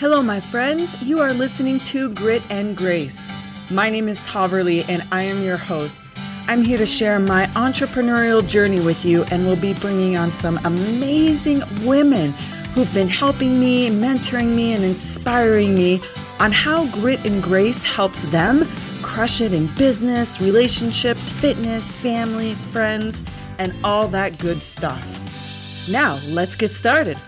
Hello, my friends. You are listening to Grit and Grace. My name is Tahverlee, and I am your host. I'm here to share my entrepreneurial journey with you, and we'll be bringing on some amazing women who've been helping me, mentoring me, and inspiring me on how grit and grace helps them crush it in business, relationships, fitness, family, friends, and all that good stuff. Now, let's get started.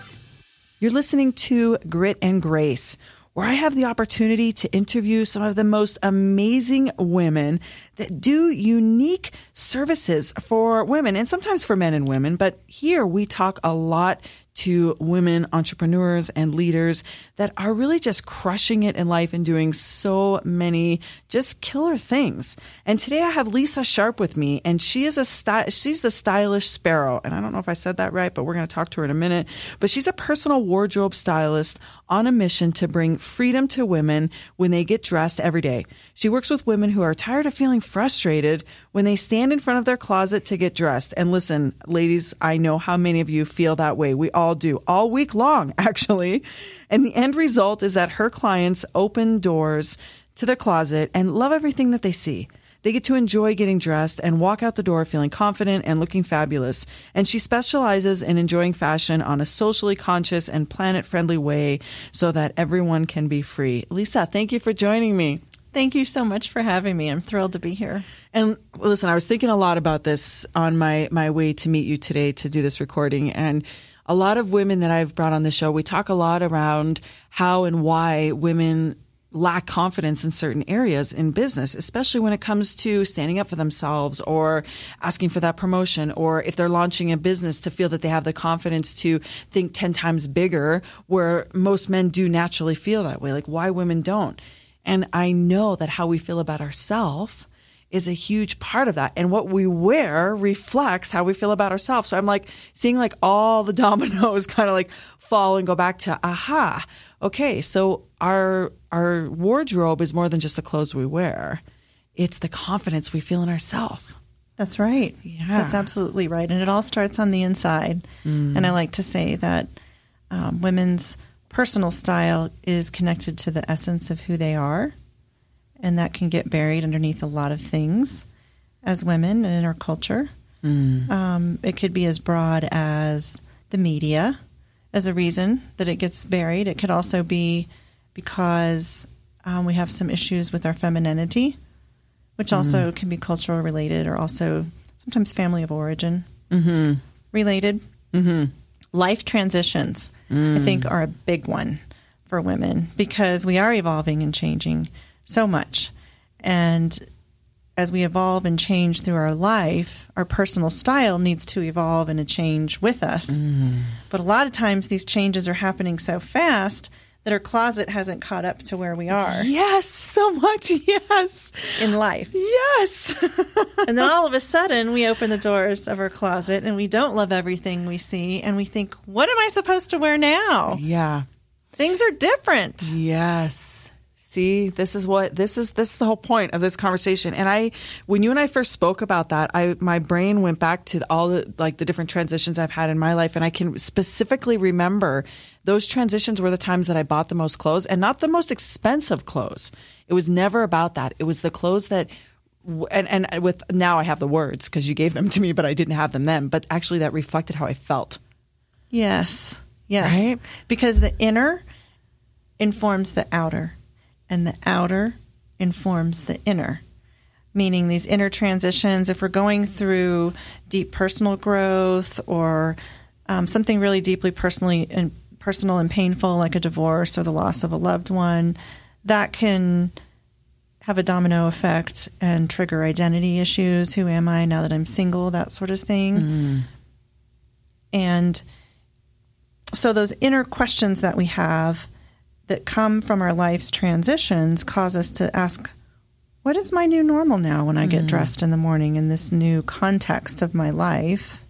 You're listening to Grit and Grace, where I have the opportunity to interview some of the most amazing women that do unique services for women and sometimes for men and women. But here we talk a lot to women entrepreneurs and leaders that are really just crushing it in life and doing so many just killer things. And today I have Lisa Sharpe with me and she is a sty- she's the stylish sparrow. And I don't know if I said that right, but we're going to talk to her in a minute. But she's a personal wardrobe stylist on a mission to bring freedom to women when they get dressed every day. She works with women who are tired of feeling frustrated when they stand in front of their closet to get dressed. And listen, ladies, I know how many of you feel that way. We all do, all week long, actually. And the end result is that her clients open doors to their closet and love everything that they see. They get to enjoy getting dressed and walk out the door feeling confident and looking fabulous. And she specializes in enjoying fashion on a socially conscious and planet friendly way so that everyone can be free. Lisa, thank you for joining me. Thank you so much for having me. I'm thrilled to be here. And listen, I was thinking a lot about this on my, my way to meet you today to do this recording. And a lot of women that I've brought on the show, we talk a lot around how and why women lack confidence in certain areas in business, especially when it comes to standing up for themselves or asking for that promotion, or if they're launching a business to feel that they have the confidence to think 10 times bigger, where most men do naturally feel that way, like why women don't. And I know that how we feel about ourselves is a huge part of that. And what we wear reflects how we feel about ourselves. So I'm like seeing like all the dominoes kind of like fall and go back to, aha, okay, so our our wardrobe is more than just the clothes we wear. It's the confidence we feel in ourselves. That's right. Yeah. That's absolutely right. And it all starts on the inside. Mm. And I like to say that um, women's personal style is connected to the essence of who they are. And that can get buried underneath a lot of things as women and in our culture. Mm. Um, it could be as broad as the media as a reason that it gets buried. It could also be because um, we have some issues with our femininity, which also mm. can be cultural related or also sometimes family of origin mm-hmm. related. Mm-hmm. Life transitions, mm. I think, are a big one for women because we are evolving and changing so much. And as we evolve and change through our life, our personal style needs to evolve and change with us. Mm. But a lot of times these changes are happening so fast that our closet hasn't caught up to where we are. Yes, so much. Yes. In life. Yes. and then all of a sudden, we open the doors of our closet and we don't love everything we see. And we think, what am I supposed to wear now? Yeah. Things are different. Yes. See, this is what this is this is the whole point of this conversation. And I when you and I first spoke about that, I my brain went back to all the like the different transitions I've had in my life and I can specifically remember those transitions were the times that I bought the most clothes and not the most expensive clothes. It was never about that. It was the clothes that and and with now I have the words because you gave them to me, but I didn't have them then. But actually, that reflected how I felt. Yes, yes, right? because the inner informs the outer and the outer informs the inner. Meaning, these inner transitions, if we're going through deep personal growth or um, something really deeply personally and personal and painful, like a divorce or the loss of a loved one, that can have a domino effect and trigger identity issues. Who am I now that I'm single? That sort of thing. Mm. And so, those inner questions that we have that come from our life's transitions cause us to ask, what is my new normal now when I get mm. dressed in the morning in this new context of my life?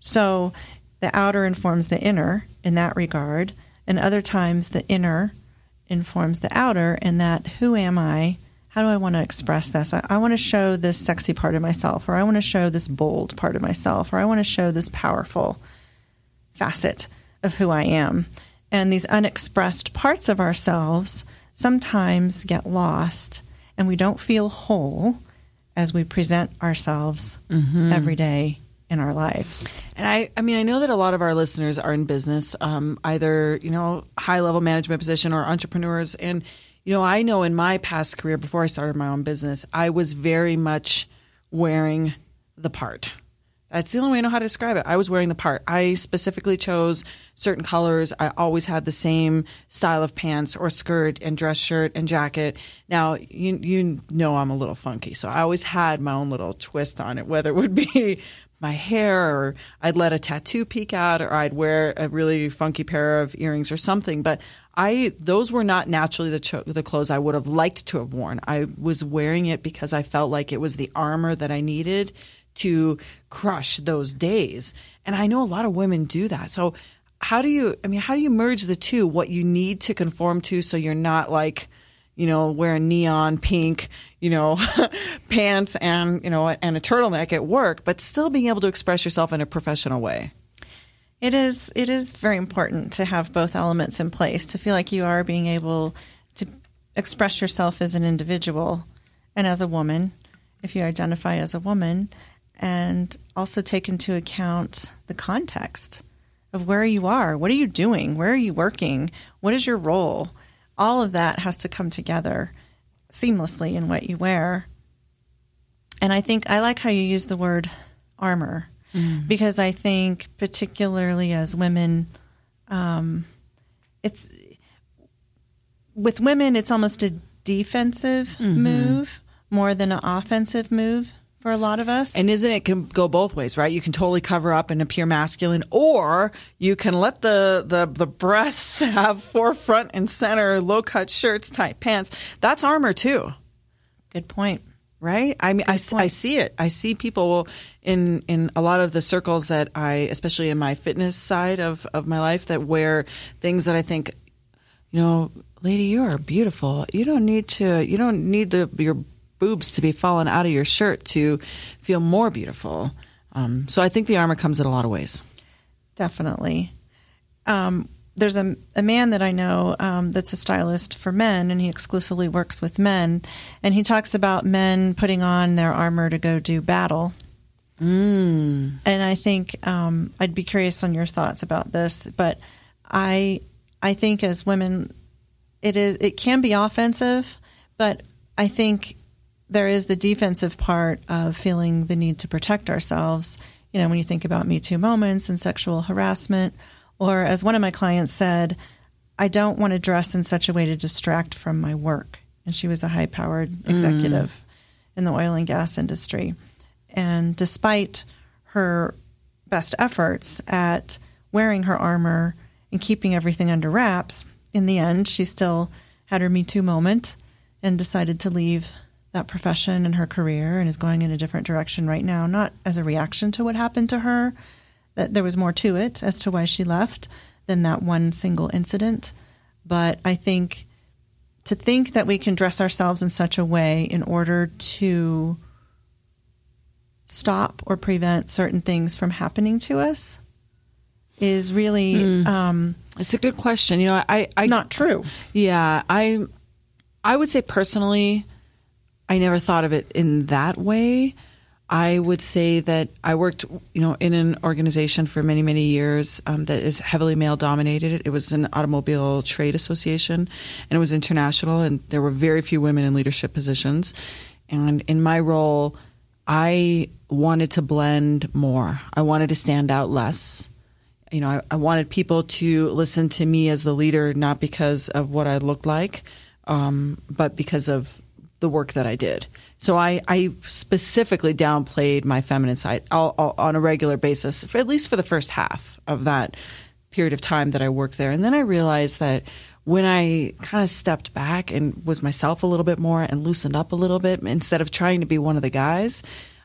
So the outer informs the inner in that regard, and other times the inner informs the outer in that who am I? How do I want to express this? I, I want to show this sexy part of myself, or I want to show this bold part of myself, or I want to show this powerful facet of who I am. And these unexpressed parts of ourselves sometimes get lost and we don't feel whole as we present ourselves mm-hmm. every day in our lives. And I, I mean, I know that a lot of our listeners are in business, um, either, you know, high level management position or entrepreneurs. And, you know, I know in my past career, before I started my own business, I was very much wearing the part. That's the only way I know how to describe it. I was wearing the part. I specifically chose certain colors. I always had the same style of pants or skirt and dress shirt and jacket. Now, you you know I'm a little funky, so I always had my own little twist on it, whether it would be my hair or I'd let a tattoo peek out or I'd wear a really funky pair of earrings or something, but I those were not naturally the cho- the clothes I would have liked to have worn. I was wearing it because I felt like it was the armor that I needed to crush those days. And I know a lot of women do that. So how do you I mean how do you merge the two what you need to conform to so you're not like you know wearing neon pink you know pants and you know and a turtleneck at work but still being able to express yourself in a professional way it is it is very important to have both elements in place to feel like you are being able to express yourself as an individual and as a woman if you identify as a woman and also take into account the context of where you are. What are you doing? Where are you working? What is your role? All of that has to come together seamlessly in what you wear. And I think I like how you use the word armor mm. because I think, particularly as women, um, it's with women, it's almost a defensive mm-hmm. move more than an offensive move for a lot of us. And isn't it can go both ways, right? You can totally cover up and appear masculine, or you can let the the, the breasts have forefront and center, low cut shirts, tight pants. That's armor too. Good point. Right? I mean, I, I see it. I see people in in a lot of the circles that I, especially in my fitness side of of my life, that wear things that I think, you know, lady, you are beautiful. You don't need to. You don't need to. Your boobs to be falling out of your shirt to feel more beautiful. Um, so I think the armor comes in a lot of ways. Definitely. Um, there's a, a man that I know um, that's a stylist for men, and he exclusively works with men. And he talks about men putting on their armor to go do battle. Mm. And I think um, I'd be curious on your thoughts about this, but I I think as women, it is it can be offensive, but I think there is the defensive part of feeling the need to protect ourselves. You know, when you think about Me Too moments and sexual harassment, or as one of my clients said, I don't want to dress in such a way to distract from my work. And she was a high powered mm. executive mm. in the oil and gas industry. And despite her best efforts at wearing her armor and keeping everything under wraps, in the end, she still had her Me Too moment and decided to leave that profession and her career and is going in a different direction right now, not as a reaction to what happened to her, that there was more to it as to why she left than that one single incident. But I think to think that we can dress ourselves in such a way in order to stop or prevent certain things from happening to us is really mm. um, it's a good question you know i i not true yeah i i would say personally I never thought of it in that way. I would say that I worked, you know, in an organization for many, many years um, that is heavily male dominated. It was an automobile trade association, and it was international, and there were very few women in leadership positions. And in my role, I wanted to blend more. I wanted to stand out less. You know, I, I wanted people to listen to me as the leader, not because of what I looked like, um, but because of the work that I did. So I, I specifically downplayed my feminine side all, all, on a regular basis, for, at least for the first half of that period of time that I worked there. And then I realized that when I kind of stepped back and was myself a little bit more and loosened up a little bit, instead of trying to be one of the guys,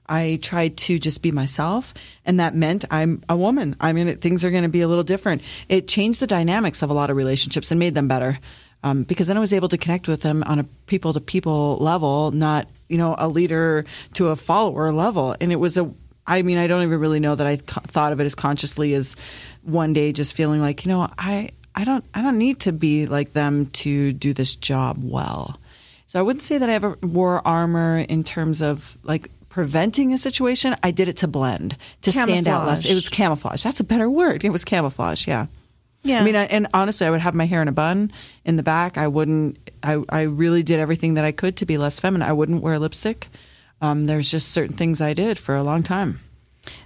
I tried to just be myself, and that meant I'm a woman. I mean, things are going to be a little different. It changed the dynamics of a lot of relationships and made them better um, because then I was able to connect with them on a people to people level, not you know a leader to a follower level. And it was a I mean, I don't even really know that I co- thought of it as consciously as one day just feeling like, you know, I I don't I don't need to be like them to do this job well. So I wouldn't say that I ever wore armor in terms of like preventing a situation. I did it to blend, to camouflage. stand out less. It was camouflage. That's a better word. It was camouflage. Yeah. Yeah. I mean, I, and honestly, I would have my hair in a bun in the back. I wouldn't. I I really did everything that I could to be less feminine. I wouldn't wear lipstick. Um, there's just certain things I did for a long time.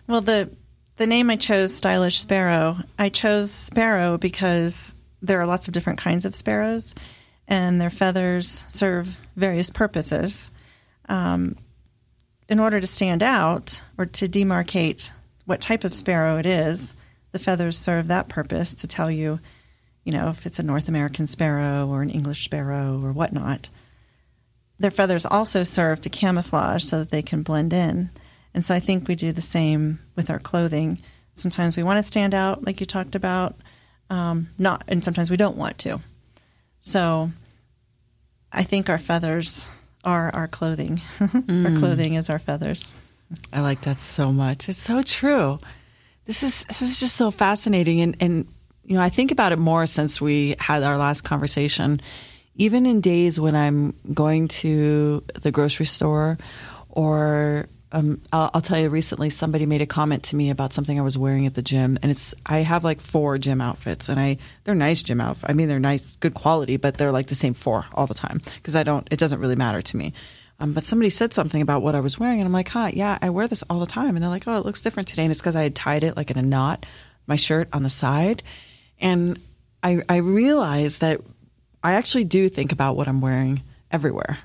Well, the the name I chose, stylish sparrow. I chose sparrow because there are lots of different kinds of sparrows, and their feathers serve various purposes. Um, in order to stand out or to demarcate what type of sparrow it is, the feathers serve that purpose to tell you, you know, if it's a North American sparrow or an English sparrow or whatnot. Their feathers also serve to camouflage so that they can blend in. And so I think we do the same with our clothing. Sometimes we want to stand out, like you talked about, um, not, and sometimes we don't want to. So I think our feathers are our clothing. mm. Our clothing is our feathers. I like that so much. It's so true. This is this is just so fascinating, and and you know I think about it more since we had our last conversation. Even in days when I'm going to the grocery store, or um, I'll, I'll, tell you, recently somebody made a comment to me about something I was wearing at the gym, and it's I have like four gym outfits, and I they're nice gym outfits. I mean, they're nice, good quality, but they're like the same four all the time because I don't. It doesn't really matter to me. Um, but somebody said something about what I was wearing, and I'm like, huh, yeah, I wear this all the time, and they're like, oh, it looks different today, and it's because I had tied it like in a knot, my shirt on the side, and I I realized that I actually do think about what I'm wearing everywhere,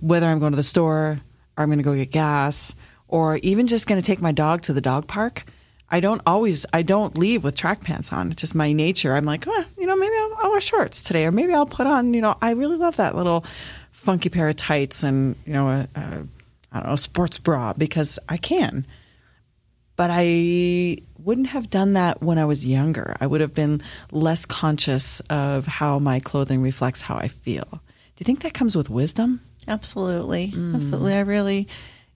whether I'm going to the store or I'm going to go get gas, or even just going to take my dog to the dog park. I don't always, I don't leave with track pants on. It's just my nature. I'm like, oh, you know, maybe I'll, I'll wear shorts today, or maybe I'll put on, you know, I really love that little funky pair of tights and, you know, a, a I don't know, sports bra because I can. But I wouldn't have done that when I was younger. I would have been less conscious of how my clothing reflects how I feel. Do you think that comes with wisdom? Absolutely. Mm. Absolutely. I really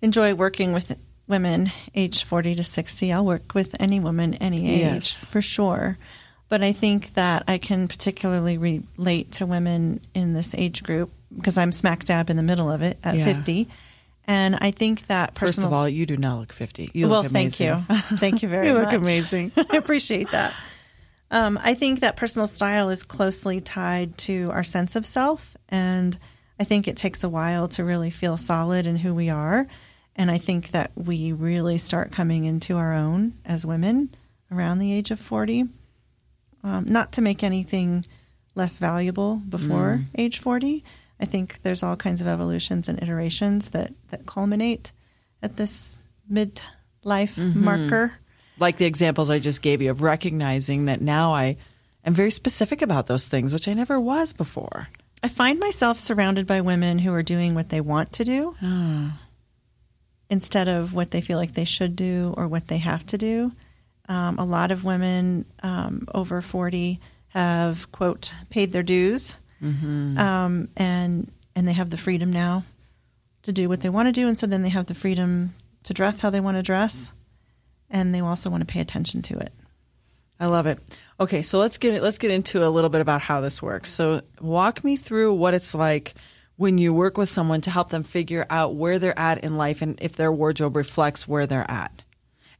enjoy working with women age 40 to 60. I'll work with any woman, any age, yes. for sure. But I think that I can particularly relate to women in this age group because I'm smack dab in the middle of it at yeah. 50. And I think that personal. First of all, you do not look 50. You well, look amazing. thank you. Thank you very you much. You look amazing. I appreciate that. Um, I think that personal style is closely tied to our sense of self and – I think it takes a while to really feel solid in who we are. And I think that we really start coming into our own as women around the age of 40. Um, not to make anything less valuable before mm. age 40. I think there's all kinds of evolutions and iterations that, that culminate at this midlife mm-hmm. marker. Like the examples I just gave you of recognizing that now I am very specific about those things, which I never was before. I find myself surrounded by women who are doing what they want to do oh. instead of what they feel like they should do or what they have to do. Um, a lot of women um, over 40 have, quote, paid their dues mm-hmm. um, and, and they have the freedom now to do what they want to do. And so then they have the freedom to dress how they want to dress and they also want to pay attention to it. I love it. Okay, so let's get let's get into a little bit about how this works. So walk me through what it's like when you work with someone to help them figure out where they're at in life and if their wardrobe reflects where they're at.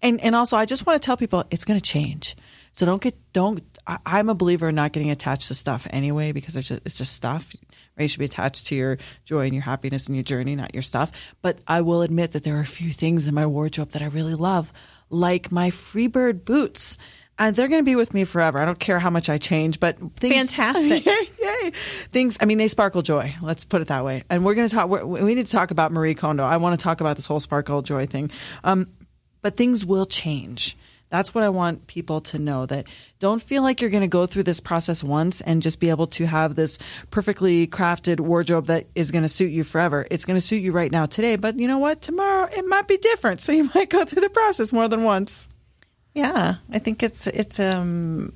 And and also I just want to tell people it's going to change. So don't get don't I, am a believer in not getting attached to stuff anyway because it's just, it's just stuff. Right? You should be attached to your joy and your happiness and your journey, not your stuff. But I will admit that there are a few things in my wardrobe that I really love, like my Freebird boots. and they're going to be with me forever. I don't care how much I change, but things, fantastic. yay, yay. Things. I mean, they sparkle joy. Let's put it that way. And we're going to talk. We need to talk about Marie Kondo. I want to talk about this whole sparkle joy thing. Um, but things will change. That's what I want people to know that don't feel like you're going to go through this process once and just be able to have this perfectly crafted wardrobe that is going to suit you forever. It's going to suit you right now today, but you know what? Tomorrow it might be different. So you might go through the process more than once. Yeah, I think it's it's um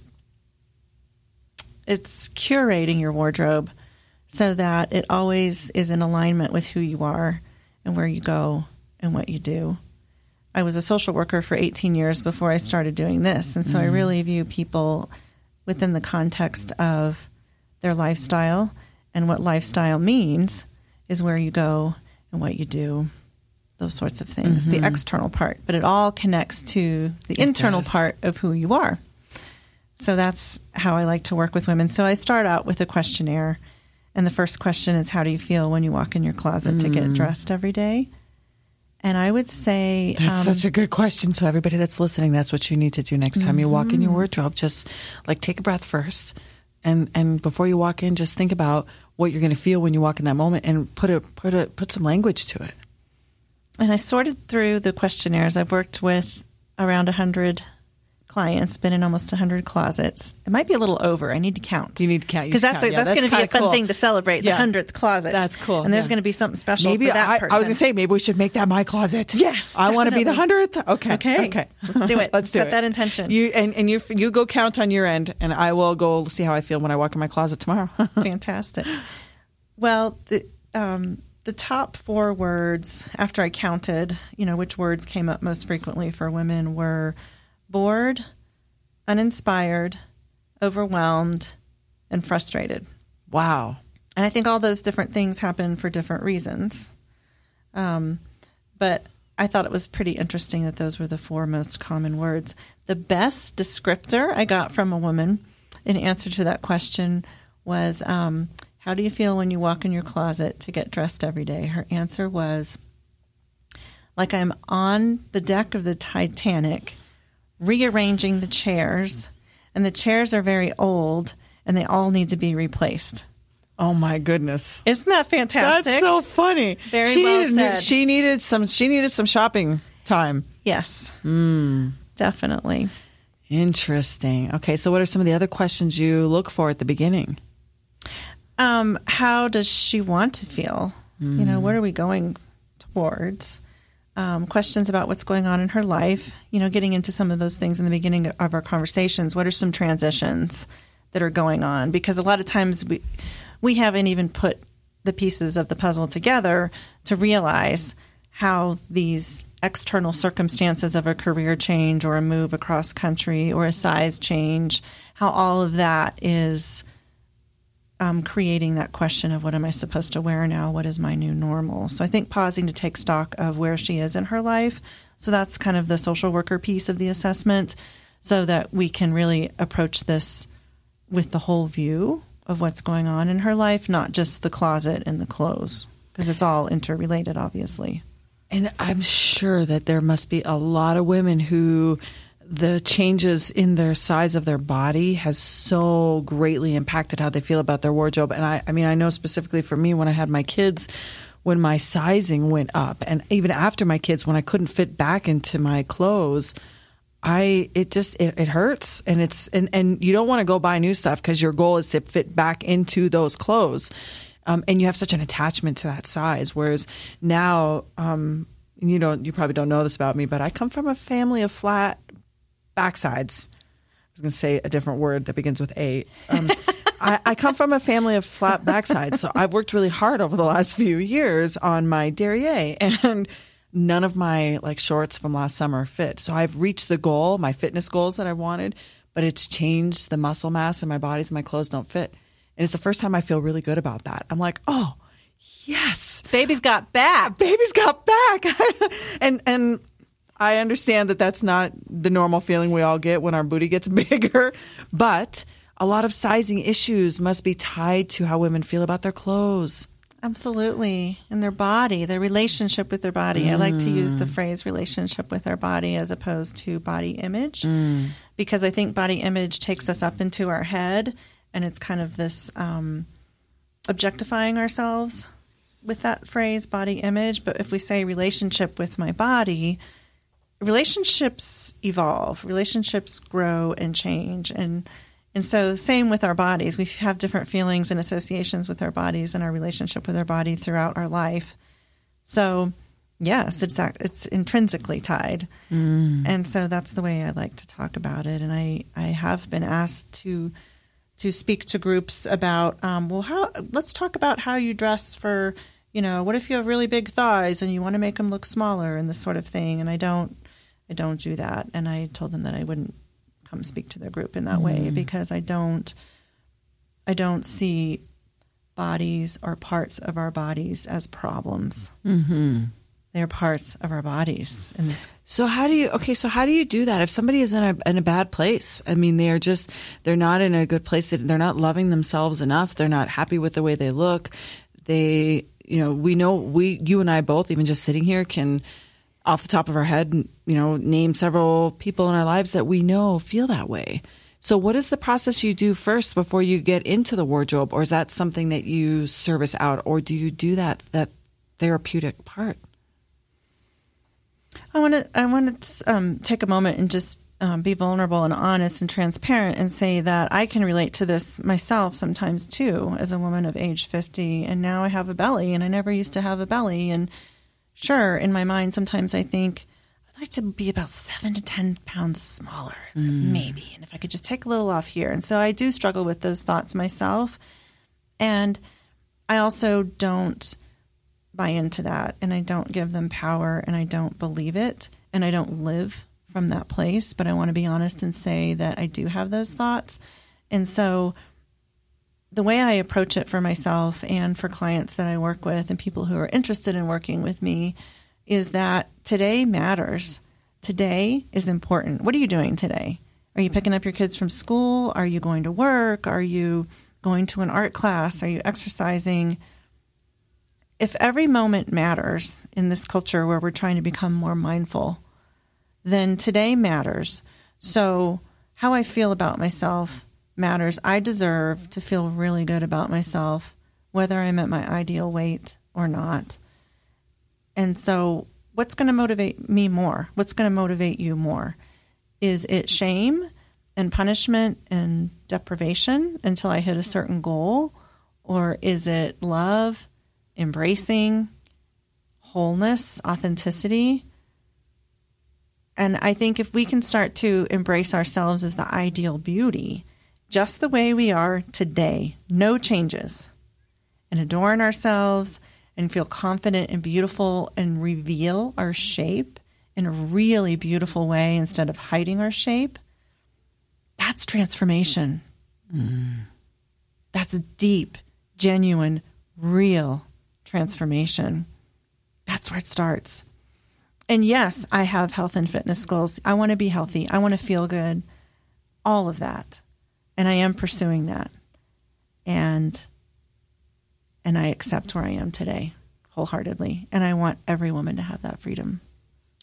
it's curating your wardrobe so that it always is in alignment with who you are and where you go and what you do. I was a social worker for 18 years before I started doing this, and so mm. I really view people within the context of their lifestyle. And what lifestyle means is where you go and what you do, those sorts of things, mm-hmm. the external part. But it all connects to the it internal does. part of who you are. So that's how I like to work with women. So I start out with a questionnaire. And the first question is How do you feel when you walk in your closet mm. to get mm. dressed every day? And I would say that's um, such a good question. So everybody that's listening, that's what you need to do next time mm-hmm. you walk in your mm-hmm. wardrobe. Just like take a breath first, and and before you walk in, just think about what you're going to feel when you walk in that moment, and put a put a put some language to it. And I sorted through the questionnaires. I've worked with around a hundred clients, been in almost 100 closets. It might be a little over. I need to count. You need to count. Because that's, yeah, that's, going to be a fun cool. thing to celebrate, yeah. the 100th closet. That's cool. And there's yeah. going to be something special maybe for that I, person. I was going to say, maybe we should make that my closet. Yes. I want to be the 100th. Okay. Okay. Okay. Let's do it. Let's do Set it. that intention. You And, and you, you go count on your end, and I will go see how I feel when I walk in my closet tomorrow. Fantastic. Well, the, um, the top four words after I counted, you know, which words came up most frequently for women were bored, uninspired, overwhelmed, and frustrated. Wow. And I think all those different things happen for different reasons. Um, but I thought it was pretty interesting that those were the four most common words. The best descriptor I got from a woman in answer to that question was um, How do you feel when you walk in your closet to get dressed every day? Her answer was like I'm on the deck of the Titanic rearranging the chairs, and the chairs are very old and they all need to be replaced. Oh my goodness! Isn't that fantastic? That's so funny. Very she well needed, said. She needed some. She needed some shopping time. Yes, mm. definitely. Interesting. Okay, so what are some of the other questions you look for at the beginning? Um, how does she want to feel? Mm. You know, what are we going towards? Um, questions about what's going on in her life, you know, getting into some of those things in the beginning of our conversations. What are some transitions that are going on? Because a lot of times we we haven't even put the pieces of the puzzle together to realize how these external circumstances of a career change or a move across country or a size change, how all of that is um, creating that question of what am I supposed to wear now? What is my new normal? So I think pausing to take stock of where she is in her life. So that's kind of the social worker piece of the assessment so that we can really approach this with the whole view of what's going on in her life, not just the closet and the clothes, because it's all interrelated, obviously. And I'm sure that there must be a lot of women who the changes in their size of their body has so greatly impacted how they feel about their wardrobe. And I, I mean, I know specifically for me when I had my kids, when my sizing went up, and even after my kids, when I couldn't fit back into my clothes, I it just it, it hurts, and it's and and you don't want to go buy new stuff because your goal is to fit back into those clothes. Um, and you have such an attachment to that size. Whereas now, um, you don't, you probably don't know this about me, but I come from a family of flat backsides. I was going to say a different word that begins with A. Um, I, I, come from a family of flat backsides, so I've worked really hard over the last few years on my derriere, and none of my like shorts from last summer fit. So I've reached the goal, my fitness goals that I wanted, but it's changed the muscle mass in my body, so my clothes don't fit. And it's the first time I feel really good about that. I'm like, oh, yes, baby's got back. Baby's got back, and and I understand that that's not the normal feeling we all get when our booty gets bigger, but a lot of sizing issues must be tied to how women feel about their clothes. Absolutely. And their body, their relationship with their body. Mm. I like to use the mm. phrase relationship with our body as opposed to body image mm. because I think body image takes us up into our head and it's kind of this um, objectifying ourselves with that phrase, body image. But if we say relationship with my body, relationships evolve, relationships grow and change, and and so same with our bodies. We have different feelings and associations with our bodies and our relationship with our body throughout our life. So yes, it's it's intrinsically tied, mm. and so that's the way I like to talk about it. And I I have been asked to to speak to groups about um, well how let's talk about how you dress for you know what if you have really big thighs and you want to make them look smaller and this sort of thing and i don't I don't do that. And I told them that I wouldn't come speak to the group in that mm-hmm. way because I don't I don't see bodies or parts of our bodies as problems. Mm-hmm. They're parts of our bodies. In this. So how do you? Okay, so how do you do that if somebody is in a in a bad place? I mean, they are just they're not in a good place. They're not loving themselves enough. They're not happy with the way they look. They, you know, we know we you and I both, even just sitting here, can off the top of our head, you know, name several people in our lives that we know feel that way. So, what is the process you do first before you get into the wardrobe, or is that something that you service out, or do you do that that therapeutic part? I want to I want to um, take a moment and just um, be vulnerable and honest and transparent and say that I can relate to this myself sometimes too, as a woman of age fifty, and now I have a belly, and I never used to have a belly, and sure, in my mind, sometimes I think I'd like to be about seven to 10 pounds smaller, mm. maybe. And if I could just take a little off here. And so I do struggle with those thoughts myself. And I also don't buy into that and I don't give them power and I don't believe it and I don't live from that place. But I want to be honest and say that I do have those thoughts. And so the way I approach it for myself and for clients that I work with and people who are interested in working with me is that today matters. Today is important. What are you doing today? Are you picking up your kids from school? Are you going to work? Are you going to an art class? Are you exercising? If every moment matters in this culture where we're trying to become more mindful, then today matters. So, how I feel about myself matters. I deserve to feel really good about myself, whether I'm at my ideal weight or not. And so, what's going to motivate me more? What's going to motivate you more? Is it shame and punishment and deprivation until I hit a certain goal? Or is it love, embracing, wholeness, authenticity? And I think if we can start to embrace ourselves as the ideal beauty, just the way we are today, no changes, and adorn ourselves and feel confident and beautiful and reveal our shape in a really beautiful way instead of hiding our shape, that's transformation. Mm. That's deep, genuine, real transformation. That's where it starts. And yes, I have health and fitness goals. I want to be healthy. I want to feel good. All of that. And I am pursuing that. And and I accept where I am today wholeheartedly. And I want every woman to have that freedom.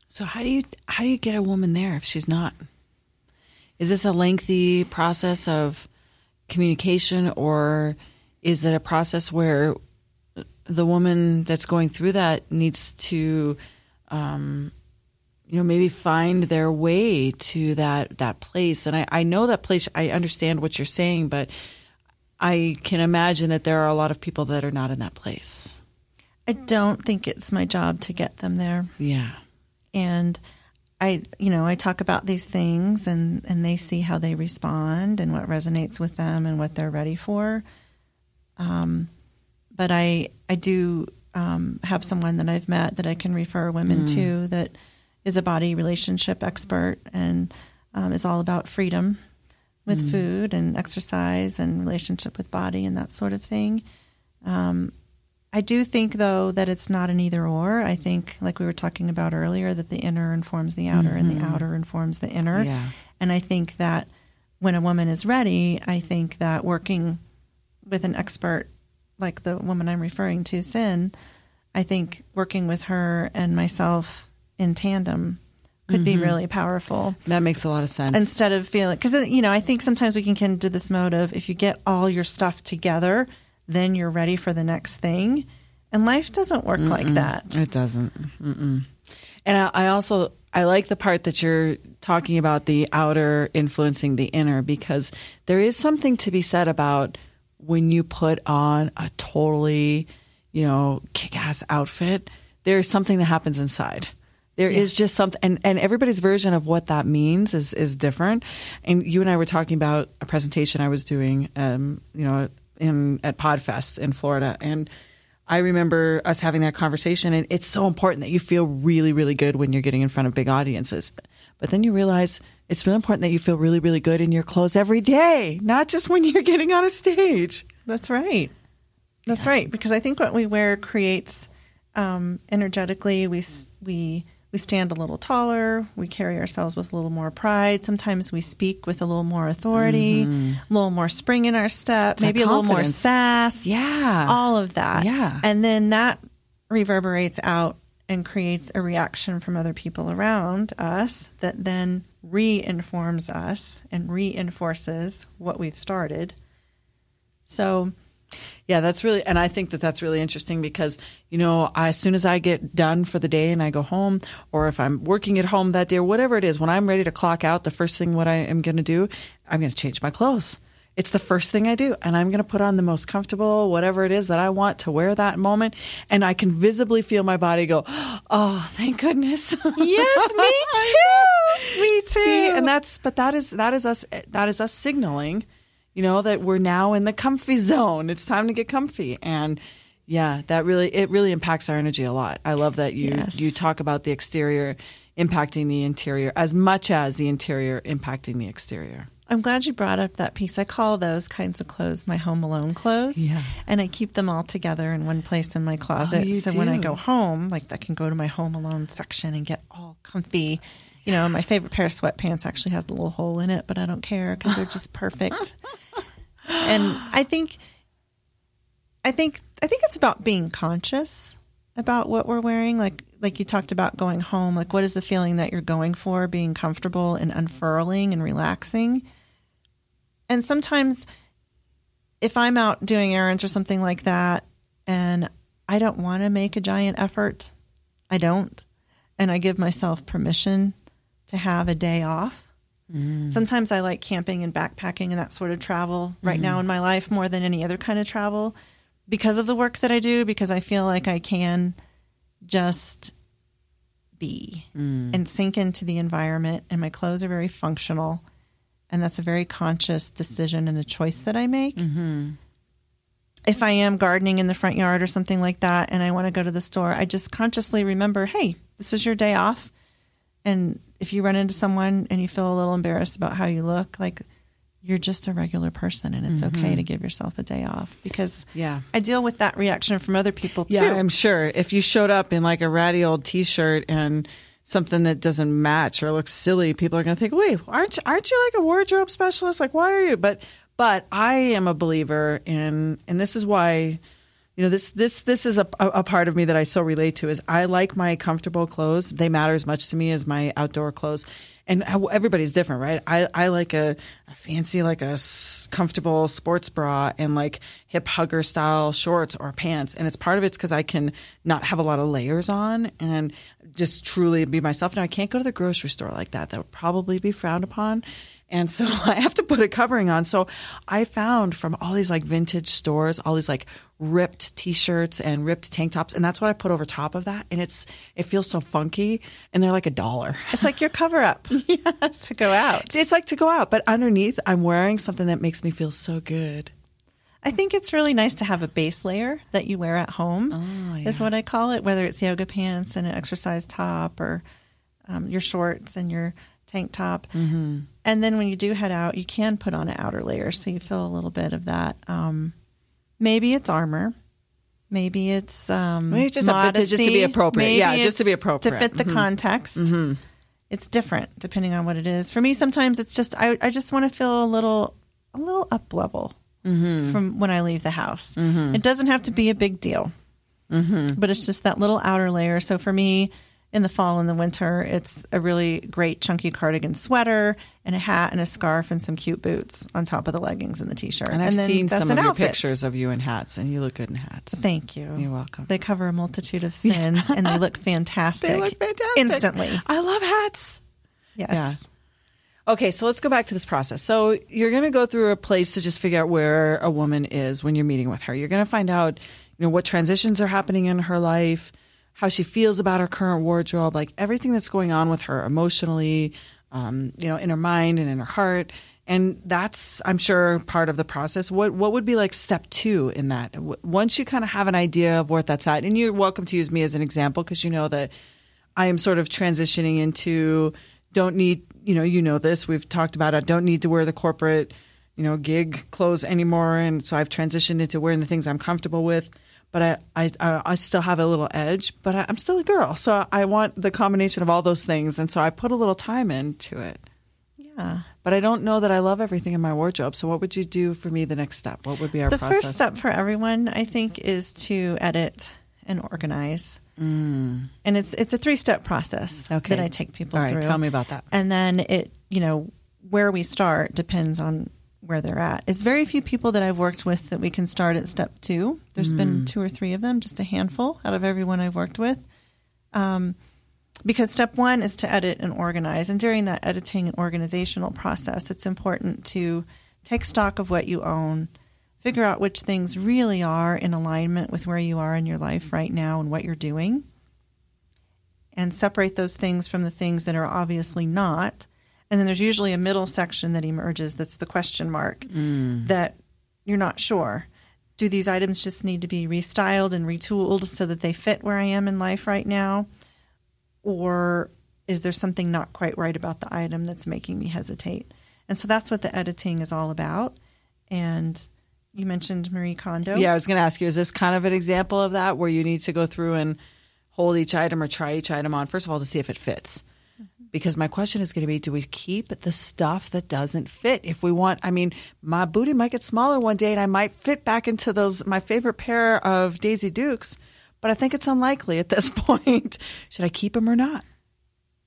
So how do you how do you get a woman there if she's not? Is this a lengthy process of communication or is it a process where the woman that's going through that needs to um, you know maybe find their way to that that place. And I, I know that place i understand what you're saying but i can imagine that there are a lot of people that are not in that place. I don't think it's my job to get them there. Yeah. And i you know i talk about these things and and they see how they respond and what resonates with them and what they're ready for. Um but i i do um, have someone that I've met that I can refer women mm. to that is a body relationship expert and um, is all about freedom with mm. food and exercise and relationship with body and that sort of thing. Um, I do think, though, that it's not an either or. I think, like we were talking about earlier, that the inner informs the outer mm-hmm. and the mm-hmm. outer informs the inner. Yeah. And I think that when a woman is ready, I think that working with an expert like the woman I'm referring to, Sin, I think working with her and myself in tandem could mm-hmm. be really powerful. That makes a lot of sense. Instead of feeling, because, you know, I think sometimes we can get into this mode of if you get all your stuff together, then you're ready for the next thing. And life doesn't work Mm-mm. like that. It doesn't. Mm-mm. And I, I also, I like the part that you're talking about the outer influencing the inner because there is something to be said about when you put on a totally, you know, kick ass outfit, there's something that happens inside there yes. is just something, and, and everybody's version of what that means is, is different. And you and I were talking about a presentation I was doing, um, you know, in at Podfest in Florida, and I remember us having that conversation. And it's so important that you feel really, really good when you're getting in front of big audiences. But then you realize it's really important that you feel really, really good in your clothes every day, not just when you're getting on a stage. That's right. That's yeah. right. Because I think what we wear creates um, energetically. We we we stand a little taller. We carry ourselves with a little more pride. Sometimes we speak with a little more authority, mm-hmm. a little more spring in our step, maybe a little more sass. Yeah, all of that. Yeah, and then that reverberates out and creates a reaction from other people around us that then reinforms us and reinforces what we've started. So, yeah, that's really, and I think that that's really interesting because, you know, I, as soon as I get done for the day and I go home, or if I'm working at home that day or whatever it is, when I'm ready to clock out, the first thing what I am going to do, I'm going to change my clothes. It's the first thing I do. And I'm going to put on the most comfortable, whatever it is that I want to wear that moment. And I can visibly feel my body go, Oh, thank goodness. Yes, me too. me too. See, and that's, but that is, that is us, that is us signaling, you know, that we're now in the comfy zone. It's time to get comfy. And, yeah, that really it really impacts our energy a lot. I love that you yes. you talk about the exterior impacting the interior as much as the interior impacting the exterior. I'm glad you brought up that piece. I call those kinds of clothes my home alone clothes. Yeah. And I keep them all together in one place in my closet. Oh, so do. when I go home, like I can go to my home alone section and get all comfy. You know, my favorite pair of sweatpants actually has a little hole in it, but I don't care because they're just perfect. and I think, I think, I think it's about being conscious about what we're wearing. Like, like you talked about going home. Like, what is the feeling that you're going for? Being comfortable and unfurling and relaxing and sometimes if I'm out doing errands or something like that and I don't want to make a giant effort, I don't. And I give myself permission to have a day off. Mm. Sometimes I like camping and backpacking and that sort of travel right mm. now in my life more than any other kind of travel because of the work that I do, because I feel like I can just be mm. and sink into the environment. And my clothes are very functional and that's a very conscious decision and a choice that I make. Mm-hmm. If I am gardening in the front yard or something like that, and I want to go to the store, I just consciously remember, hey, this is your day off, and if you run into someone and you feel a little embarrassed about how you look, like you're just a regular person and it's mm-hmm. okay to give yourself a day off because yeah i deal with that reaction from other people too yeah i'm sure if you showed up in like a ratty old t-shirt and something that doesn't match or looks silly, people are going to think, "Wait, aren't aren't you like a wardrobe specialist? Like, why are you?" But but I am a believer in, and this is why, you know, this this this is a, a part of me that I so relate to. Is I like my comfortable clothes; they matter as much to me as my outdoor clothes and everybody's different, right? I, I like a, a fancy, like a comfortable sports bra and like hip hugger style shorts or pants. And it's part of it's because I can not have a lot of layers on and just truly be myself. Now I can't go to the grocery store like that. That would probably be frowned upon. And so I have to put a covering on. So I found from all these like vintage stores, all these like ripped t-shirts and ripped tank tops. And that's what I put over top of that. And it's, it feels so funky and they're like a dollar. It's like your cover up. yes. To go out. It's like to go out. But underneath I'm wearing something that makes me feel so good. I think it's really nice to have a base layer that you wear at home, oh, yeah. is what I call it, whether it's yoga pants and an exercise top or um, your shorts and your tank top. Mm-hmm. And then when you do head out, you can put on an outer layer so you feel a little bit of that. Um, maybe it's armor. Maybe it's um, maybe just, a, just to be appropriate. Maybe yeah, just to be appropriate to fit the mm-hmm. context. Mm-hmm. It's different depending on what it is. For me, sometimes it's just I, I just want to feel a little a little up level mm-hmm. from when I leave the house. Mm-hmm. It doesn't have to be a big deal, mm-hmm. but it's just that little outer layer. So for me, in the fall and the winter, it's a really great chunky cardigan sweater and a hat and a scarf and some cute boots on top of the leggings and the t-shirt. And I've and seen some of outfit. your pictures of you in hats, and you look good in hats. Thank you. You're welcome. They cover a multitude of sins, and they look fantastic. they look fantastic instantly. I love hats. Yes. Yeah. Okay, so let's go back to this process. So you're going to go through a place to just figure out where a woman is when you're meeting with her. You're going to find out, you know, what transitions are happening in her life how she feels about her current wardrobe, like everything that's going on with her emotionally, um, you know, in her mind and in her heart. And that's, I'm sure, part of the process. What what would be like step two in that? Once you kind of have an idea of where that's at, and you're welcome to use me as an example because you know that I am sort of transitioning into don't need you know, you know this. We've talked about. I don't need to wear the corporate, you know, gig clothes anymore, and so I've transitioned into wearing the things I'm comfortable with. But I, I, I still have a little edge, but I, I'm still a girl, so I want the combination of all those things, and so I put a little time into it. Yeah. But I don't know that I love everything in my wardrobe. So, what would you do for me the next step? What would be our the process? first step for everyone, I think, is to edit and organize. Mm. And it's it's a three step process okay. that I take people All right, through. Tell me about that. And then it, you know, where we start depends on where they're at. It's very few people that I've worked with that we can start at step two. There's mm. been two or three of them, just a handful out of everyone I've worked with. Um, because step one is to edit and organize. And during that editing and organizational process, it's important to take stock of what you own, figure out which things really are in alignment with where you are in your life right now and what you're doing, and separate those things from the things that are obviously not. And then there's usually a middle section that emerges that's the question mark mm. that you're not sure. Do these items just need to be restyled and retooled so that they fit where I am in life right now? or is there something not quite right about the item that's making me hesitate? And so that's what the editing is all about. And you mentioned Marie Kondo. Yeah, I was going to ask you, is this kind of an example of that where you need to go through and hold each item or try each item on, first of all, to see if it fits? Because my question is going to be do we keep the stuff that doesn't fit? If we want, I mean, my booty might get smaller one day and I might fit back into those, my favorite pair of Daisy Dukes but I think it's unlikely at this point. Should I keep them or not?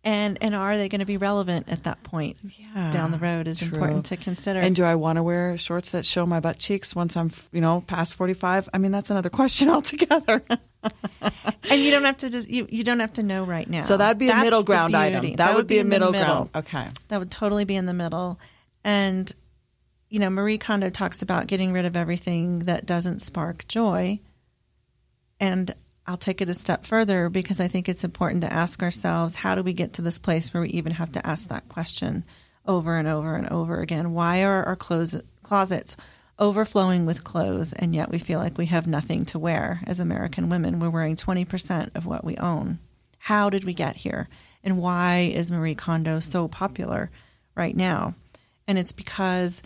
And and are they going to be relevant at that point? Yeah, down the road is true. important to consider. And do I want to wear shorts that show my butt cheeks once I'm you know past forty five? I mean that's another question altogether. and you don't have to just you, you don't have to know right now. So that'd be That's a middle ground item. That, that would be, be a middle, middle ground. Okay, that would totally be in the middle. And you know Marie Kondo talks about getting rid of everything that doesn't spark joy. And I'll take it a step further because I think it's important to ask ourselves how do we get to this place where we even have to ask that question over and over and over again? Why are our clothes, closets overflowing with clothes and yet we feel like we have nothing to wear? As American women, we're wearing 20% of what we own. How did we get here? And why is Marie Kondo so popular right now? And it's because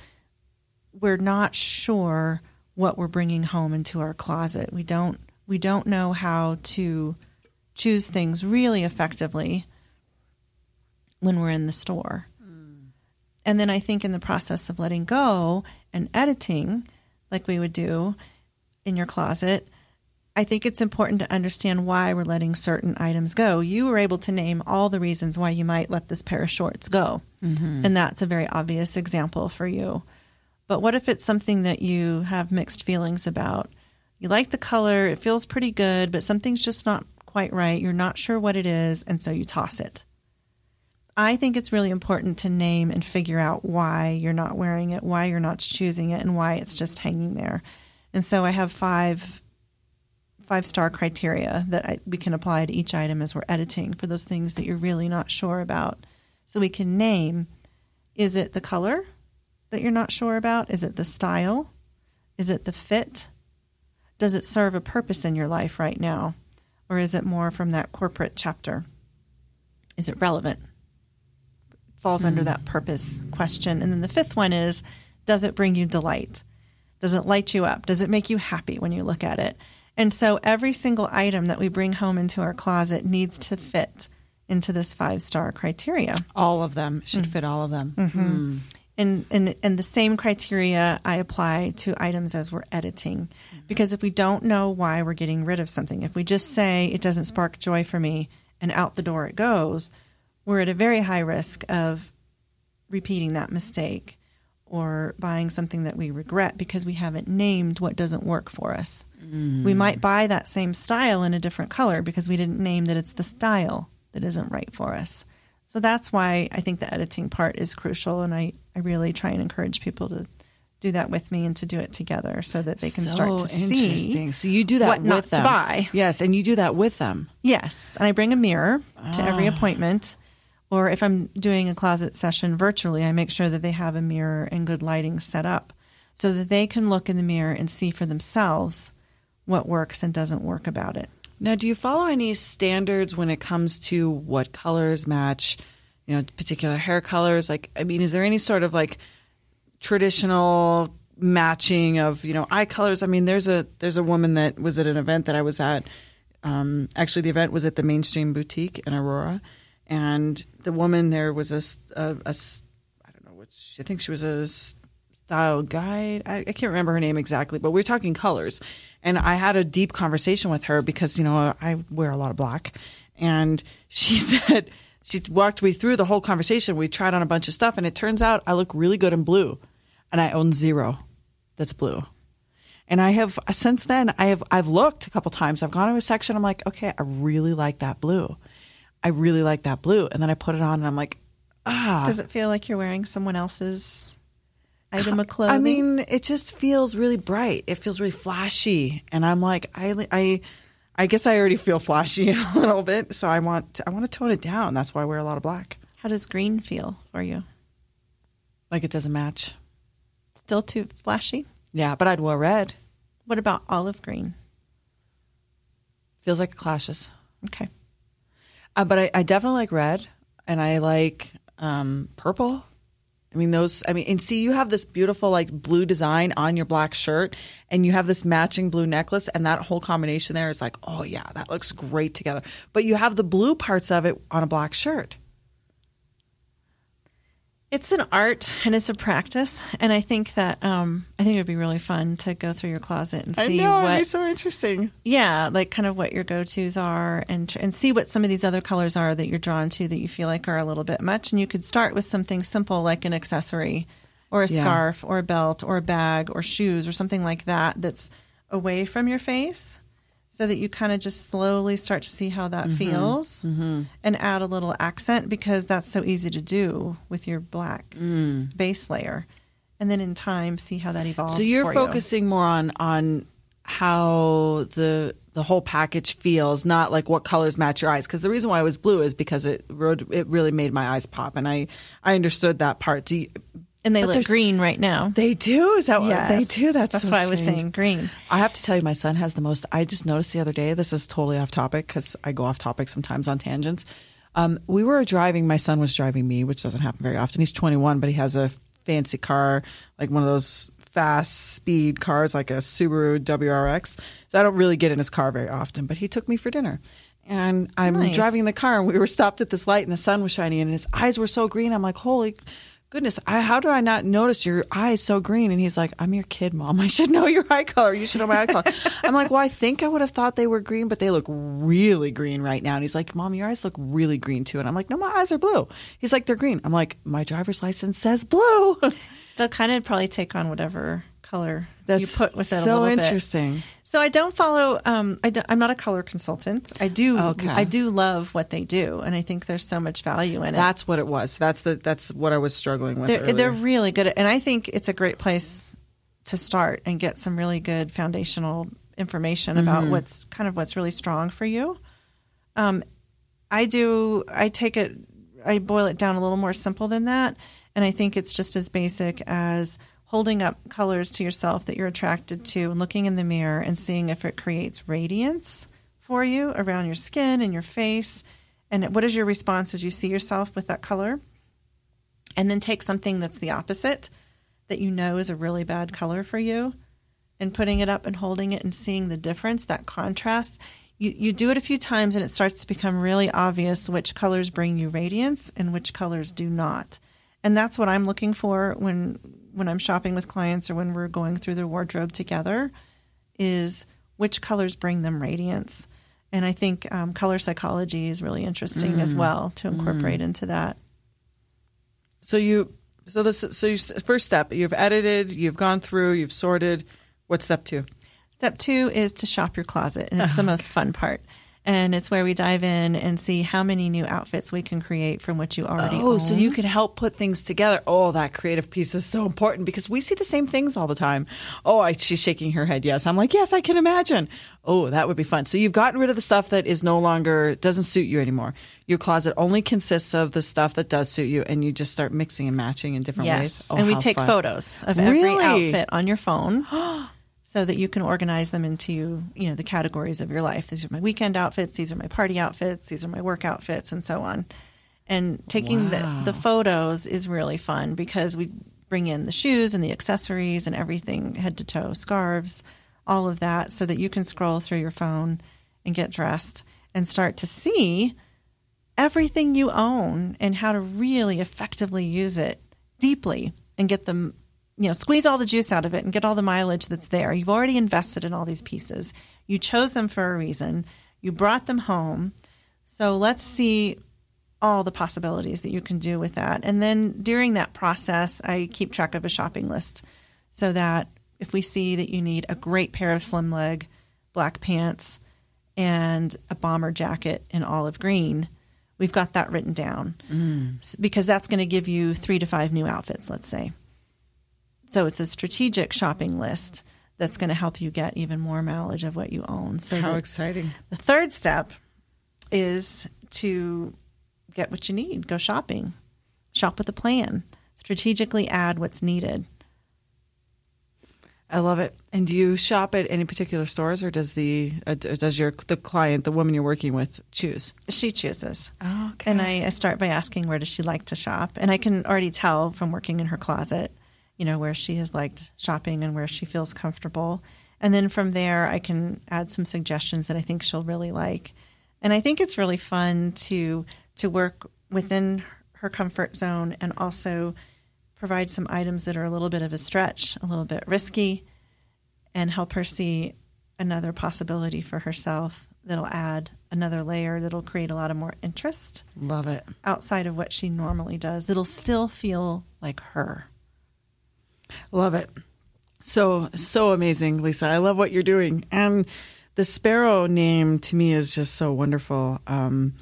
we're not sure what we're bringing home into our closet. We don't we don't know how to choose things really effectively when we're in the store. Mm. And then I think in the process of letting go and editing, like we would do in your closet, I think it's important to understand why we're letting certain items go. You were able to name all the reasons why you might let this pair of shorts go. Mm-hmm. And that's a very obvious example for you. But what if it's something that you have mixed feelings about? You like the color, it feels pretty good, but something's just not quite right. You're not sure what it is, and so you toss it. I think it's really important to name and figure out why you're not wearing it, why you're not choosing it, and why it's just hanging there. And so I have five five star criteria that I, we can apply to each item as we're editing for those things that you're really not sure about. So we can name is it the color that you're not sure about? Is it the style? Is it the fit? Does it serve a purpose in your life right now? Or is it more from that corporate chapter? Is it relevant? Falls mm. under that purpose question. And then the fifth one is Does it bring you delight? Does it light you up? Does it make you happy when you look at it? And so every single item that we bring home into our closet needs to fit into this five star criteria. All of them should mm. fit all of them. Mm-hmm. Mm. And, and, and the same criteria I apply to items as we're editing. Mm-hmm. Because if we don't know why we're getting rid of something, if we just say it doesn't spark joy for me and out the door it goes, we're at a very high risk of repeating that mistake or buying something that we regret because we haven't named what doesn't work for us. Mm. We might buy that same style in a different color because we didn't name that it's the style that isn't right for us. So that's why I think the editing part is crucial, and I, I really try and encourage people to do that with me and to do it together so that they can so start to see. So you do that with them. to buy. Yes, and you do that with them. Yes, and I bring a mirror to every ah. appointment. Or if I'm doing a closet session virtually, I make sure that they have a mirror and good lighting set up so that they can look in the mirror and see for themselves what works and doesn't work about it. Now, do you follow any standards when it comes to what colors match you know, particular hair colors? Like, I mean, is there any sort of like traditional matching of you know eye colors? I mean, there's a there's a woman that was at an event that I was at. Um, actually, the event was at the Mainstream Boutique in Aurora, and the woman there was a, a, a I don't know what I think she was a style guide. I, I, can't remember her name exactly, but we were talking colors, and I had a deep conversation with her because you know I wear a lot of black, and she said she walked me through the whole conversation. We tried on a bunch of stuff, and it turns out I look really good in blue, and I own zero that's blue. And I have since then I have I've looked a couple times. I've gone to a section. I'm like, okay, I really like that blue. I really like that blue. And then I put it on, and I'm like, ah. Does it feel like you're wearing someone else's item of clothing? I mean, it just feels really bright. It feels really flashy, and I'm like, I I. I guess I already feel flashy a little bit, so I want I want to tone it down. That's why I wear a lot of black. How does green feel for you? Like it doesn't match. Still too flashy? Yeah, but I'd wear red. What about olive green? Feels like it clashes. Okay. Uh, but I, I, definitely like red, and I like um, purple. I mean those. I mean, and see, you have this beautiful like blue design on your black shirt, and you have this matching blue necklace, and that whole combination there is like, oh yeah, that looks great together. But you have the blue parts of it on a black shirt. It's an art and it's a practice, and I think that um, I think it would be really fun to go through your closet and see I know, what. It'd be so interesting. Yeah, like kind of what your go tos are, and and see what some of these other colors are that you're drawn to that you feel like are a little bit much. And you could start with something simple like an accessory, or a yeah. scarf, or a belt, or a bag, or shoes, or something like that that's away from your face so that you kind of just slowly start to see how that mm-hmm. feels mm-hmm. and add a little accent because that's so easy to do with your black mm. base layer. And then in time, see how that evolves. So you're focusing you. more on on how the the whole package feels, not like what colors match your eyes. Because the reason why I was blue is because it it really made my eyes pop, and I I understood that part. Do you, and they but look green right now. They do. Is that yes. what they do? That's that's so why. I was saying green. I have to tell you, my son has the most. I just noticed the other day. This is totally off topic because I go off topic sometimes on tangents. Um, we were driving. My son was driving me, which doesn't happen very often. He's 21, but he has a fancy car, like one of those fast speed cars, like a Subaru WRX. So I don't really get in his car very often. But he took me for dinner, and I'm nice. driving the car, and we were stopped at this light, and the sun was shining, and his eyes were so green. I'm like, holy goodness, I, how do I not notice your eyes so green? And he's like, I'm your kid, mom. I should know your eye color. You should know my eye color. I'm like, well, I think I would have thought they were green, but they look really green right now. And he's like, mom, your eyes look really green too. And I'm like, no, my eyes are blue. He's like, they're green. I'm like, my driver's license says blue. They'll kind of probably take on whatever color That's you put with it. So interesting. So I don't follow. Um, I am not a color consultant. I do. Okay. I do love what they do, and I think there's so much value in it. That's what it was. That's the. That's what I was struggling with. They're, they're really good, at, and I think it's a great place to start and get some really good foundational information about mm-hmm. what's kind of what's really strong for you. Um, I do. I take it. I boil it down a little more simple than that, and I think it's just as basic as holding up colors to yourself that you're attracted to and looking in the mirror and seeing if it creates radiance for you around your skin and your face. And what is your response as you see yourself with that color? And then take something that's the opposite that you know is a really bad color for you and putting it up and holding it and seeing the difference, that contrast. You, you do it a few times and it starts to become really obvious which colors bring you radiance and which colors do not. And that's what I'm looking for when when I'm shopping with clients or when we're going through their wardrobe together is which colors bring them radiance. And I think um, color psychology is really interesting mm. as well to incorporate mm. into that. So you, so this, so you, first step, you've edited, you've gone through, you've sorted. What's step two? Step two is to shop your closet, and it's the most fun part and it's where we dive in and see how many new outfits we can create from what you already oh, own. so you can help put things together. Oh, that creative piece is so important because we see the same things all the time. Oh, I, she's shaking her head. Yes, I'm like, yes, I can imagine. Oh, that would be fun. So you've gotten rid of the stuff that is no longer doesn't suit you anymore. Your closet only consists of the stuff that does suit you, and you just start mixing and matching in different yes. ways. Oh, and we take fun. photos of every really? outfit on your phone. so that you can organize them into you know the categories of your life. These are my weekend outfits. These are my party outfits. These are my work outfits, and so on. And taking wow. the, the photos is really fun because we bring in the shoes and the accessories and everything head to toe, scarves, all of that, so that you can scroll through your phone and get dressed and start to see everything you own and how to really effectively use it deeply and get them, you know, squeeze all the juice out of it and get all the mileage that's there. You've already invested in all these pieces. You chose them for a reason. You brought them home. So let's see all the possibilities that you can do with that. And then during that process, I keep track of a shopping list so that if we see that you need a great pair of slim leg black pants and a bomber jacket in olive green, we've got that written down mm. because that's going to give you three to five new outfits, let's say. So it's a strategic shopping list that's going to help you get even more mileage of what you own. So how the, exciting! The third step is to get what you need. Go shopping. Shop with a plan. Strategically add what's needed. I love it. And do you shop at any particular stores, or does the uh, does your the client, the woman you're working with, choose? She chooses. Oh, okay. And I, I start by asking where does she like to shop, and I can already tell from working in her closet, you know, where she has liked shopping and where she feels comfortable. And then from there, I can add some suggestions that I think she'll really like. And I think it's really fun to to work within her comfort zone and also provide some items that are a little bit of a stretch, a little bit risky, and help her see another possibility for herself that'll add another layer that'll create a lot of more interest. Love it. Outside of what she normally does, that'll still feel like her. Love it. So, so amazing, Lisa. I love what you're doing. And the sparrow name to me is just so wonderful. Um,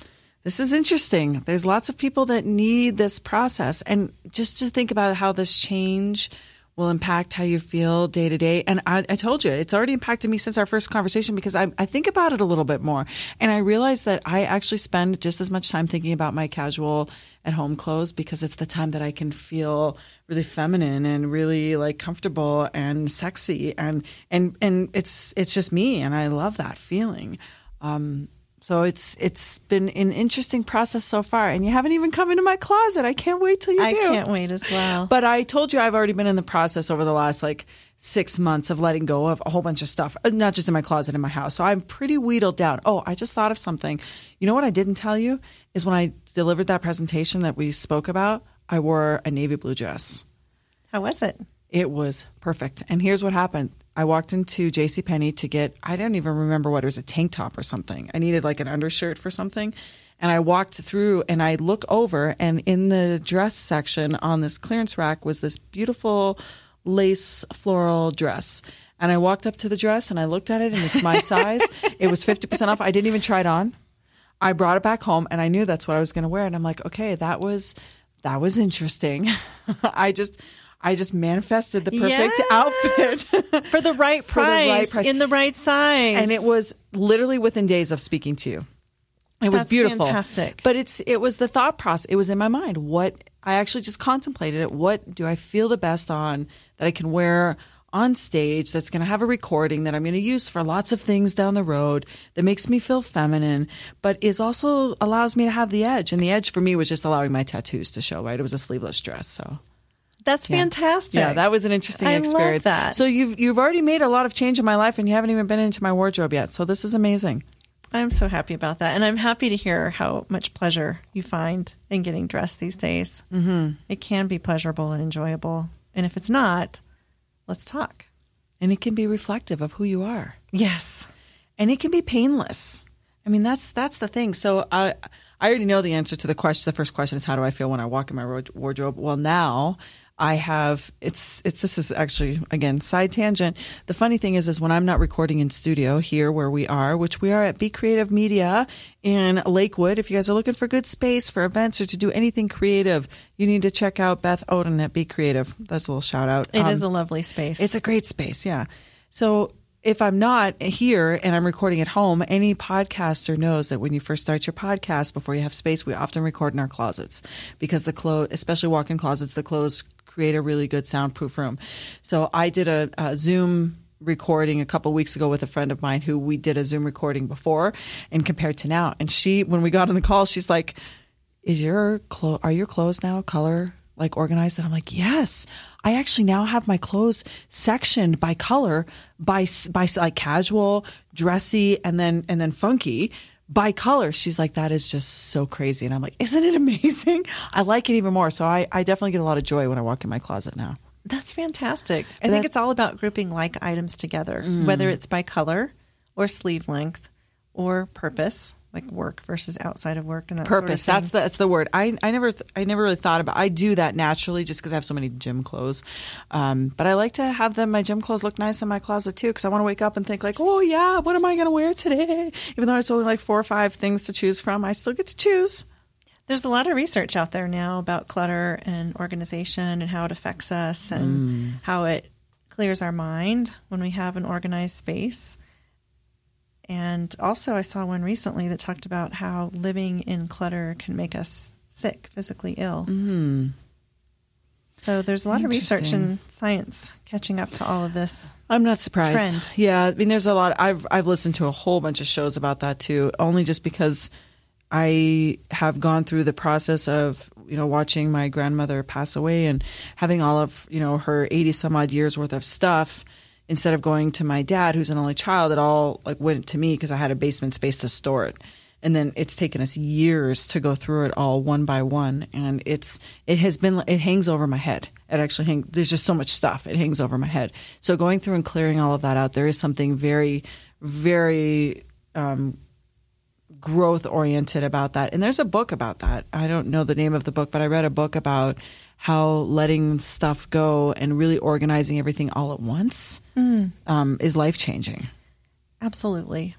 this is interesting. There's lots of people that need this process. And just to think about how this change will impact how you feel day to day. And I, I, told you, it's already impacted me since our first conversation because I, I think about it a little bit more. And I realize that I actually spend just as much time thinking about my casual at home clothes because it's the time that I can feel really feminine and really like comfortable and sexy. And, and, and it's, it's just me. And I love that feeling. Um, so it's it's been an interesting process so far, and you haven't even come into my closet. I can't wait till you I do. I can't wait as well. But I told you I've already been in the process over the last like six months of letting go of a whole bunch of stuff, uh, not just in my closet in my house. So I'm pretty wheedled down. Oh, I just thought of something. You know what I didn't tell you is when I delivered that presentation that we spoke about, I wore a navy blue dress. How was it? It was perfect. And here's what happened. I walked into J.C. Penney to get I don't even remember what it was a tank top or something. I needed like an undershirt for something. And I walked through and I look over and in the dress section on this clearance rack was this beautiful lace floral dress. And I walked up to the dress and I looked at it and it's my size. It was 50% off. I didn't even try it on. I brought it back home and I knew that's what I was going to wear and I'm like, "Okay, that was that was interesting." I just I just manifested the perfect yes. outfit for the right price, the right price in the right size, and it was literally within days of speaking to you. It was That's beautiful, fantastic. But it's it was the thought process. It was in my mind. What I actually just contemplated it. What do I feel the best on that I can wear on stage that's going to have a recording that I'm going to use for lots of things down the road that makes me feel feminine, but is also allows me to have the edge. And the edge for me was just allowing my tattoos to show, right? It was a sleeveless dress. So that's yeah. fantastic. Yeah, that was an interesting I experience. Love that. So you've you've already made a lot of change in my life, and you haven't even been into my wardrobe yet. So this is amazing. I'm so happy about that, and I'm happy to hear how much pleasure you find in getting dressed these days. Mm-hmm. It can be pleasurable and enjoyable, and if it's not, let's talk. And it can be reflective of who you are. Yes, and it can be painless. I mean, that's that's the thing. So I I already know the answer to the question. The first question is, how do I feel when I walk in my wardrobe? Well, now I have it's it's this is actually again side tangent. The funny thing is is when I'm not recording in studio here where we are, which we are at Be Creative Media in Lakewood. If you guys are looking for good space for events or to do anything creative, you need to check out Beth Odin at Be Creative. That's a little shout out. It um, is a lovely space. It's a great space, yeah. So if I'm not here and I'm recording at home, any podcaster knows that when you first start your podcast, before you have space, we often record in our closets because the clothes, especially walk-in closets, the clothes create a really good soundproof room. So I did a, a Zoom recording a couple weeks ago with a friend of mine who we did a Zoom recording before and compared to now. And she, when we got on the call, she's like, is your clo- are your clothes now color like organized and i'm like yes i actually now have my clothes sectioned by color by by like casual dressy and then and then funky by color she's like that is just so crazy. And i'm like isn't it amazing? I like it even more. So i, I definitely get a lot of joy when i walk in my closet now. That's fantastic. I think it's all about grouping like items together mm. whether it's by color or sleeve length or purpose like work versus outside of work and that purpose. Sort of that's the that's the word. I I never th- I never really thought about. I do that naturally just because I have so many gym clothes. Um, but I like to have them my gym clothes look nice in my closet too because I want to wake up and think like, oh yeah, what am I going to wear today? Even though it's only like four or five things to choose from, I still get to choose. There's a lot of research out there now about clutter and organization and how it affects us and mm. how it clears our mind when we have an organized space. And also, I saw one recently that talked about how living in clutter can make us sick, physically ill. Mm. So there's a lot of research and science catching up to all of this. I'm not surprised. Trend. Yeah, I mean, there's a lot. I've I've listened to a whole bunch of shows about that too, only just because I have gone through the process of you know watching my grandmother pass away and having all of you know her 80 some odd years worth of stuff instead of going to my dad, who's an only child, it all like went to me because I had a basement space to store it. And then it's taken us years to go through it all one by one, and it's it has been it hangs over my head. It actually hangs. There's just so much stuff. It hangs over my head. So going through and clearing all of that out, there is something very, very um, growth oriented about that. And there's a book about that. I don't know the name of the book, but I read a book about how letting stuff go and really organizing everything all at once mm. um, is life changing. Absolutely.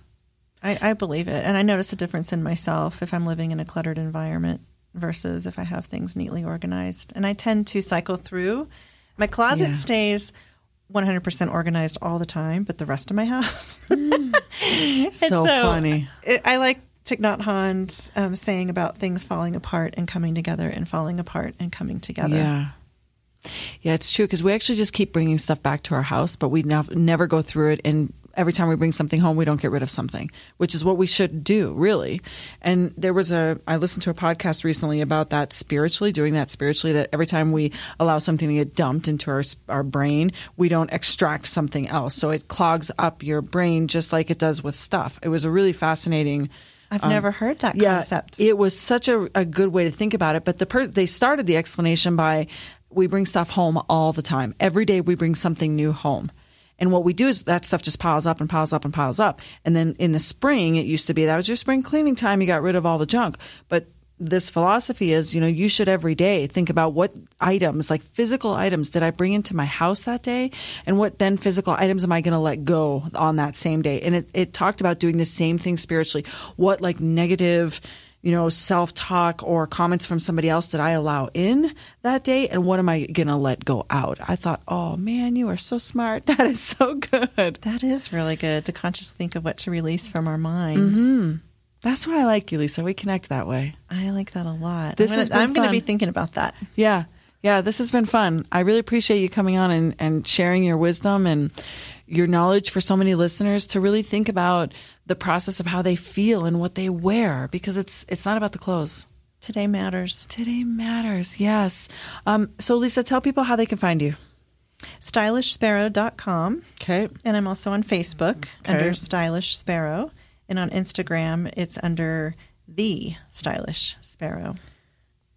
I, I, believe it. And I notice a difference in myself if I'm living in a cluttered environment versus if I have things neatly organized. And I tend to cycle through. My closet yeah. stays 100% organized all the time, but the rest of my house. so, so, funny. It, I like Thich Nhat Hanh's um, saying about things falling apart and coming together and falling apart and coming together. Yeah. Yeah, it's true because we actually just keep bringing stuff back to our house, but we never go through it. And every time we bring something home, we don't get rid of something, which is what we should do, really. And there was a, I listened to a podcast recently about that spiritually, doing that spiritually, that every time we allow something to get dumped into our, our brain, we don't extract something else. So it clogs up your brain just like it does with stuff. It was a really fascinating I've um, never heard that yeah, concept. It was such a, a good way to think about it. But the per- they started the explanation by we bring stuff home all the time. Every day we bring something new home. And what we do is that stuff just piles up and piles up and piles up. And then in the spring, it used to be that was your spring cleaning time. You got rid of all the junk. But this philosophy is, you know, you should every day think about what items, like physical items, did I bring into my house that day? And what then physical items am I going to let go on that same day? And it, it talked about doing the same thing spiritually. What like negative, you know, self talk or comments from somebody else did I allow in that day? And what am I going to let go out? I thought, oh man, you are so smart. That is so good. That is really good to consciously think of what to release from our minds. Mm-hmm. That's why I like you, Lisa. We connect that way. I like that a lot. This is I'm going to be thinking about that. Yeah. Yeah, this has been fun. I really appreciate you coming on and, and sharing your wisdom and your knowledge for so many listeners to really think about the process of how they feel and what they wear because it's it's not about the clothes. Today matters. Today matters. Yes. Um, so Lisa, tell people how they can find you. StylishSparrow.com. Okay. And I'm also on Facebook okay. under Stylish Sparrow. And on Instagram, it's under the Stylish Sparrow.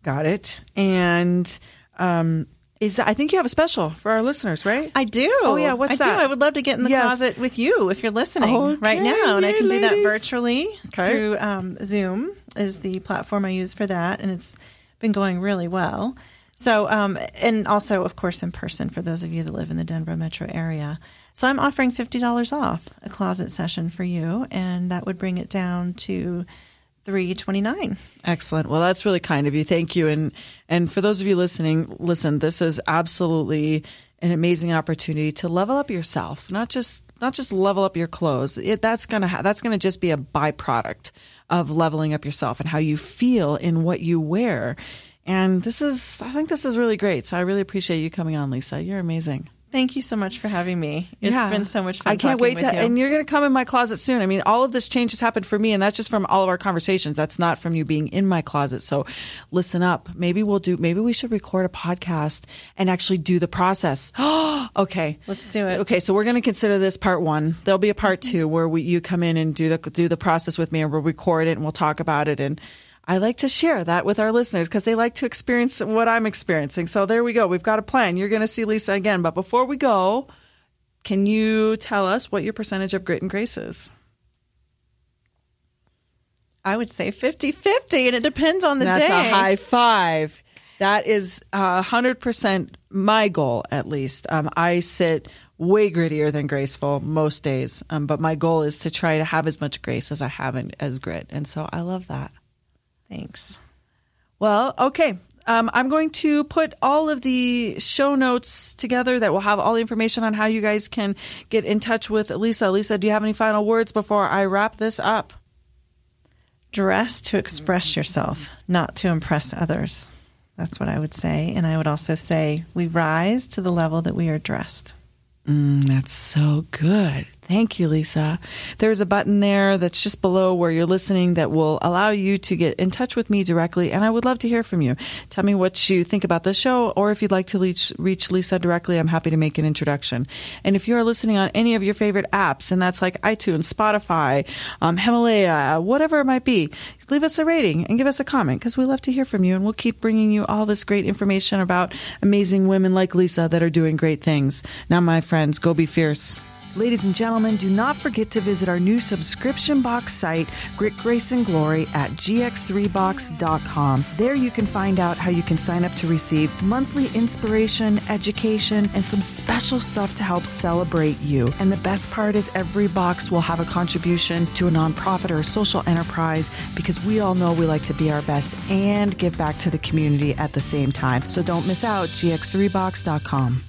Got it. And um, is I think you have a special for our listeners, right? I do. Oh yeah, what's I that? do. I would love to get in the yes. closet with you if you're listening okay, right now, and I can ladies. do that virtually okay. through um, Zoom. Is the platform I use for that, and it's been going really well. So, um, and also, of course, in person for those of you that live in the Denver metro area. So I'm offering $50 off a closet session for you, and that would bring it down to 329 excellent. Well that's really kind of you. Thank you. And and for those of you listening listen this is absolutely an amazing opportunity to level up yourself not just not just level up your clothes. It, that's gonna ha- that's gonna just be a byproduct of leveling up yourself and how you feel in what you wear. And this is i think this is really great. So i really appreciate you coming on lisa. You're amazing Thank you so much for having me. It's yeah. been so much fun. I can't wait to, you. and you're going to come in my closet soon. I mean, all of this change has happened for me, and that's just from all of our conversations. That's not from you being in my closet. So listen up. Maybe we'll do, maybe we should record a podcast and actually do the process. okay. Let's do it. Okay. So we're going to consider this part one. There'll be a part mm-hmm. two where we, you come in and do the, do the process with me and we'll record it and we'll talk about it and, I like to share that with our listeners because they like to experience what I'm experiencing. So there we go. We've got a plan. You're going to see Lisa again. But before we go, can you tell us what your percentage of grit and grace is? I would say 50 50, and it depends on the That's day. That's a high five. That is uh, 100% my goal, at least. Um, I sit way grittier than graceful most days, um, but my goal is to try to have as much grace as I have in, as grit. And so I love that. Thanks. Well, okay. Um, I'm going to put all of the show notes together that will have all the information on how you guys can get in touch with Lisa. Lisa, do you have any final words before I wrap this up? Dress to express yourself, not to impress others. That's what I would say. And I would also say we rise to the level that we are dressed. Mm, that's so good. Thank you, Lisa. There's a button there that's just below where you're listening that will allow you to get in touch with me directly, and I would love to hear from you. Tell me what you think about the show, or if you'd like to reach, reach Lisa directly, I'm happy to make an introduction. And if you are listening on any of your favorite apps, and that's like iTunes, Spotify, um, Himalaya, whatever it might be, leave us a rating and give us a comment because we love to hear from you, and we'll keep bringing you all this great information about amazing women like Lisa that are doing great things. Now, my friends, go be fierce. Ladies and gentlemen, do not forget to visit our new subscription box site, Grit, Grace, and Glory, at gx3box.com. There you can find out how you can sign up to receive monthly inspiration, education, and some special stuff to help celebrate you. And the best part is every box will have a contribution to a nonprofit or a social enterprise because we all know we like to be our best and give back to the community at the same time. So don't miss out, gx3box.com.